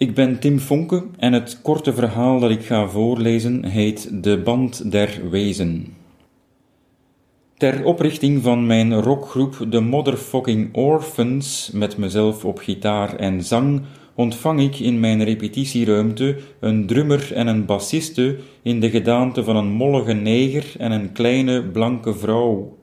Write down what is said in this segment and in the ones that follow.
Ik ben Tim Fonke en het korte verhaal dat ik ga voorlezen heet De Band der Wezen. Ter oprichting van mijn rockgroep The Motherfucking Orphans met mezelf op gitaar en zang ontvang ik in mijn repetitieruimte een drummer en een bassiste in de gedaante van een mollige neger en een kleine blanke vrouw.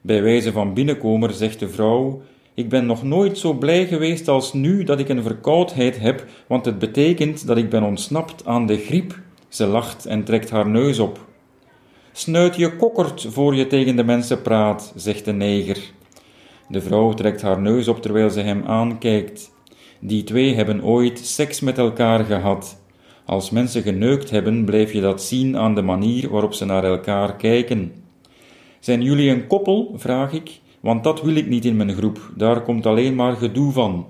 Bij wijze van binnenkomer zegt de vrouw ik ben nog nooit zo blij geweest als nu dat ik een verkoudheid heb, want het betekent dat ik ben ontsnapt aan de griep. Ze lacht en trekt haar neus op. Snuit je kokkert voor je tegen de mensen praat, zegt de neger. De vrouw trekt haar neus op terwijl ze hem aankijkt. Die twee hebben ooit seks met elkaar gehad. Als mensen geneukt hebben, blijf je dat zien aan de manier waarop ze naar elkaar kijken. Zijn jullie een koppel? vraag ik want dat wil ik niet in mijn groep, daar komt alleen maar gedoe van.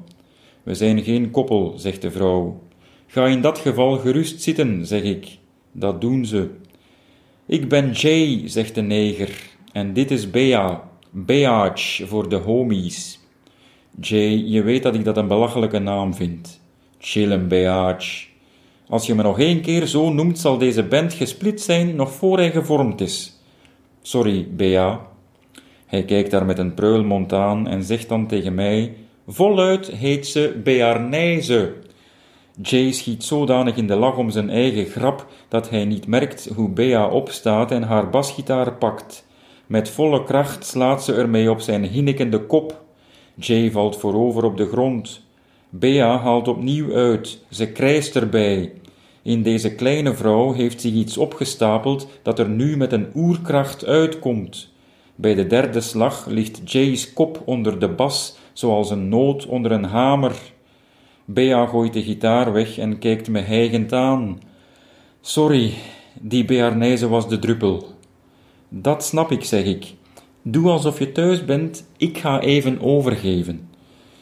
We zijn geen koppel, zegt de vrouw. Ga in dat geval gerust zitten, zeg ik. Dat doen ze. Ik ben Jay, zegt de neger, en dit is Bea, Beach voor de homies. Jay, je weet dat ik dat een belachelijke naam vind. Chillen Beach. Als je me nog één keer zo noemt, zal deze band gesplit zijn nog voor hij gevormd is. Sorry, Bea, hij kijkt daar met een pruilmond aan en zegt dan tegen mij: Voluit heet ze Bearnijze. Jay schiet zodanig in de lach om zijn eigen grap dat hij niet merkt hoe Bea opstaat en haar basgitaar pakt. Met volle kracht slaat ze ermee op zijn hinnikende kop. Jay valt voorover op de grond. Bea haalt opnieuw uit, ze krijst erbij. In deze kleine vrouw heeft zich iets opgestapeld dat er nu met een oerkracht uitkomt. Bij de derde slag ligt Jay's kop onder de bas, zoals een noot onder een hamer. Bea gooit de gitaar weg en kijkt me hijgend aan. Sorry, die Bearnaise was de druppel. Dat snap ik, zeg ik. Doe alsof je thuis bent, ik ga even overgeven.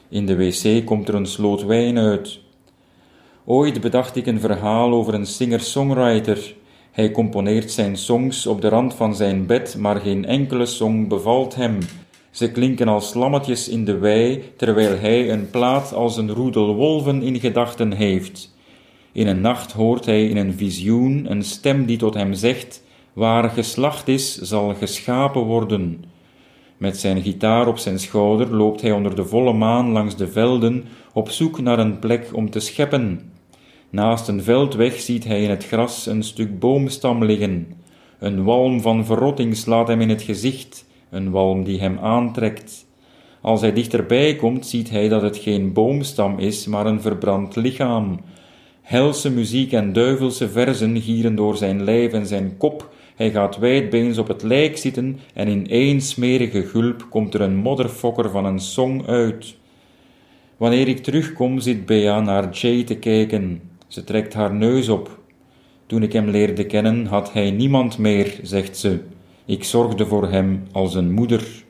In de wc komt er een sloot wijn uit. Ooit bedacht ik een verhaal over een singer-songwriter hij componeert zijn songs op de rand van zijn bed, maar geen enkele song bevalt hem. Ze klinken als lammetjes in de wei, terwijl hij een plaat als een roedel wolven in gedachten heeft. In een nacht hoort hij in een visioen een stem die tot hem zegt: Waar geslacht is, zal geschapen worden. Met zijn gitaar op zijn schouder loopt hij onder de volle maan langs de velden op zoek naar een plek om te scheppen. Naast een veldweg ziet hij in het gras een stuk boomstam liggen. Een walm van verrotting slaat hem in het gezicht, een walm die hem aantrekt. Als hij dichterbij komt, ziet hij dat het geen boomstam is, maar een verbrand lichaam. Helse muziek en duivelse verzen gieren door zijn lijf en zijn kop. Hij gaat wijdbeens op het lijk zitten en in één smerige gulp komt er een modderfokker van een song uit. Wanneer ik terugkom, zit Bea naar Jay te kijken. Ze trekt haar neus op. Toen ik hem leerde kennen, had hij niemand meer, zegt ze. Ik zorgde voor hem als een moeder.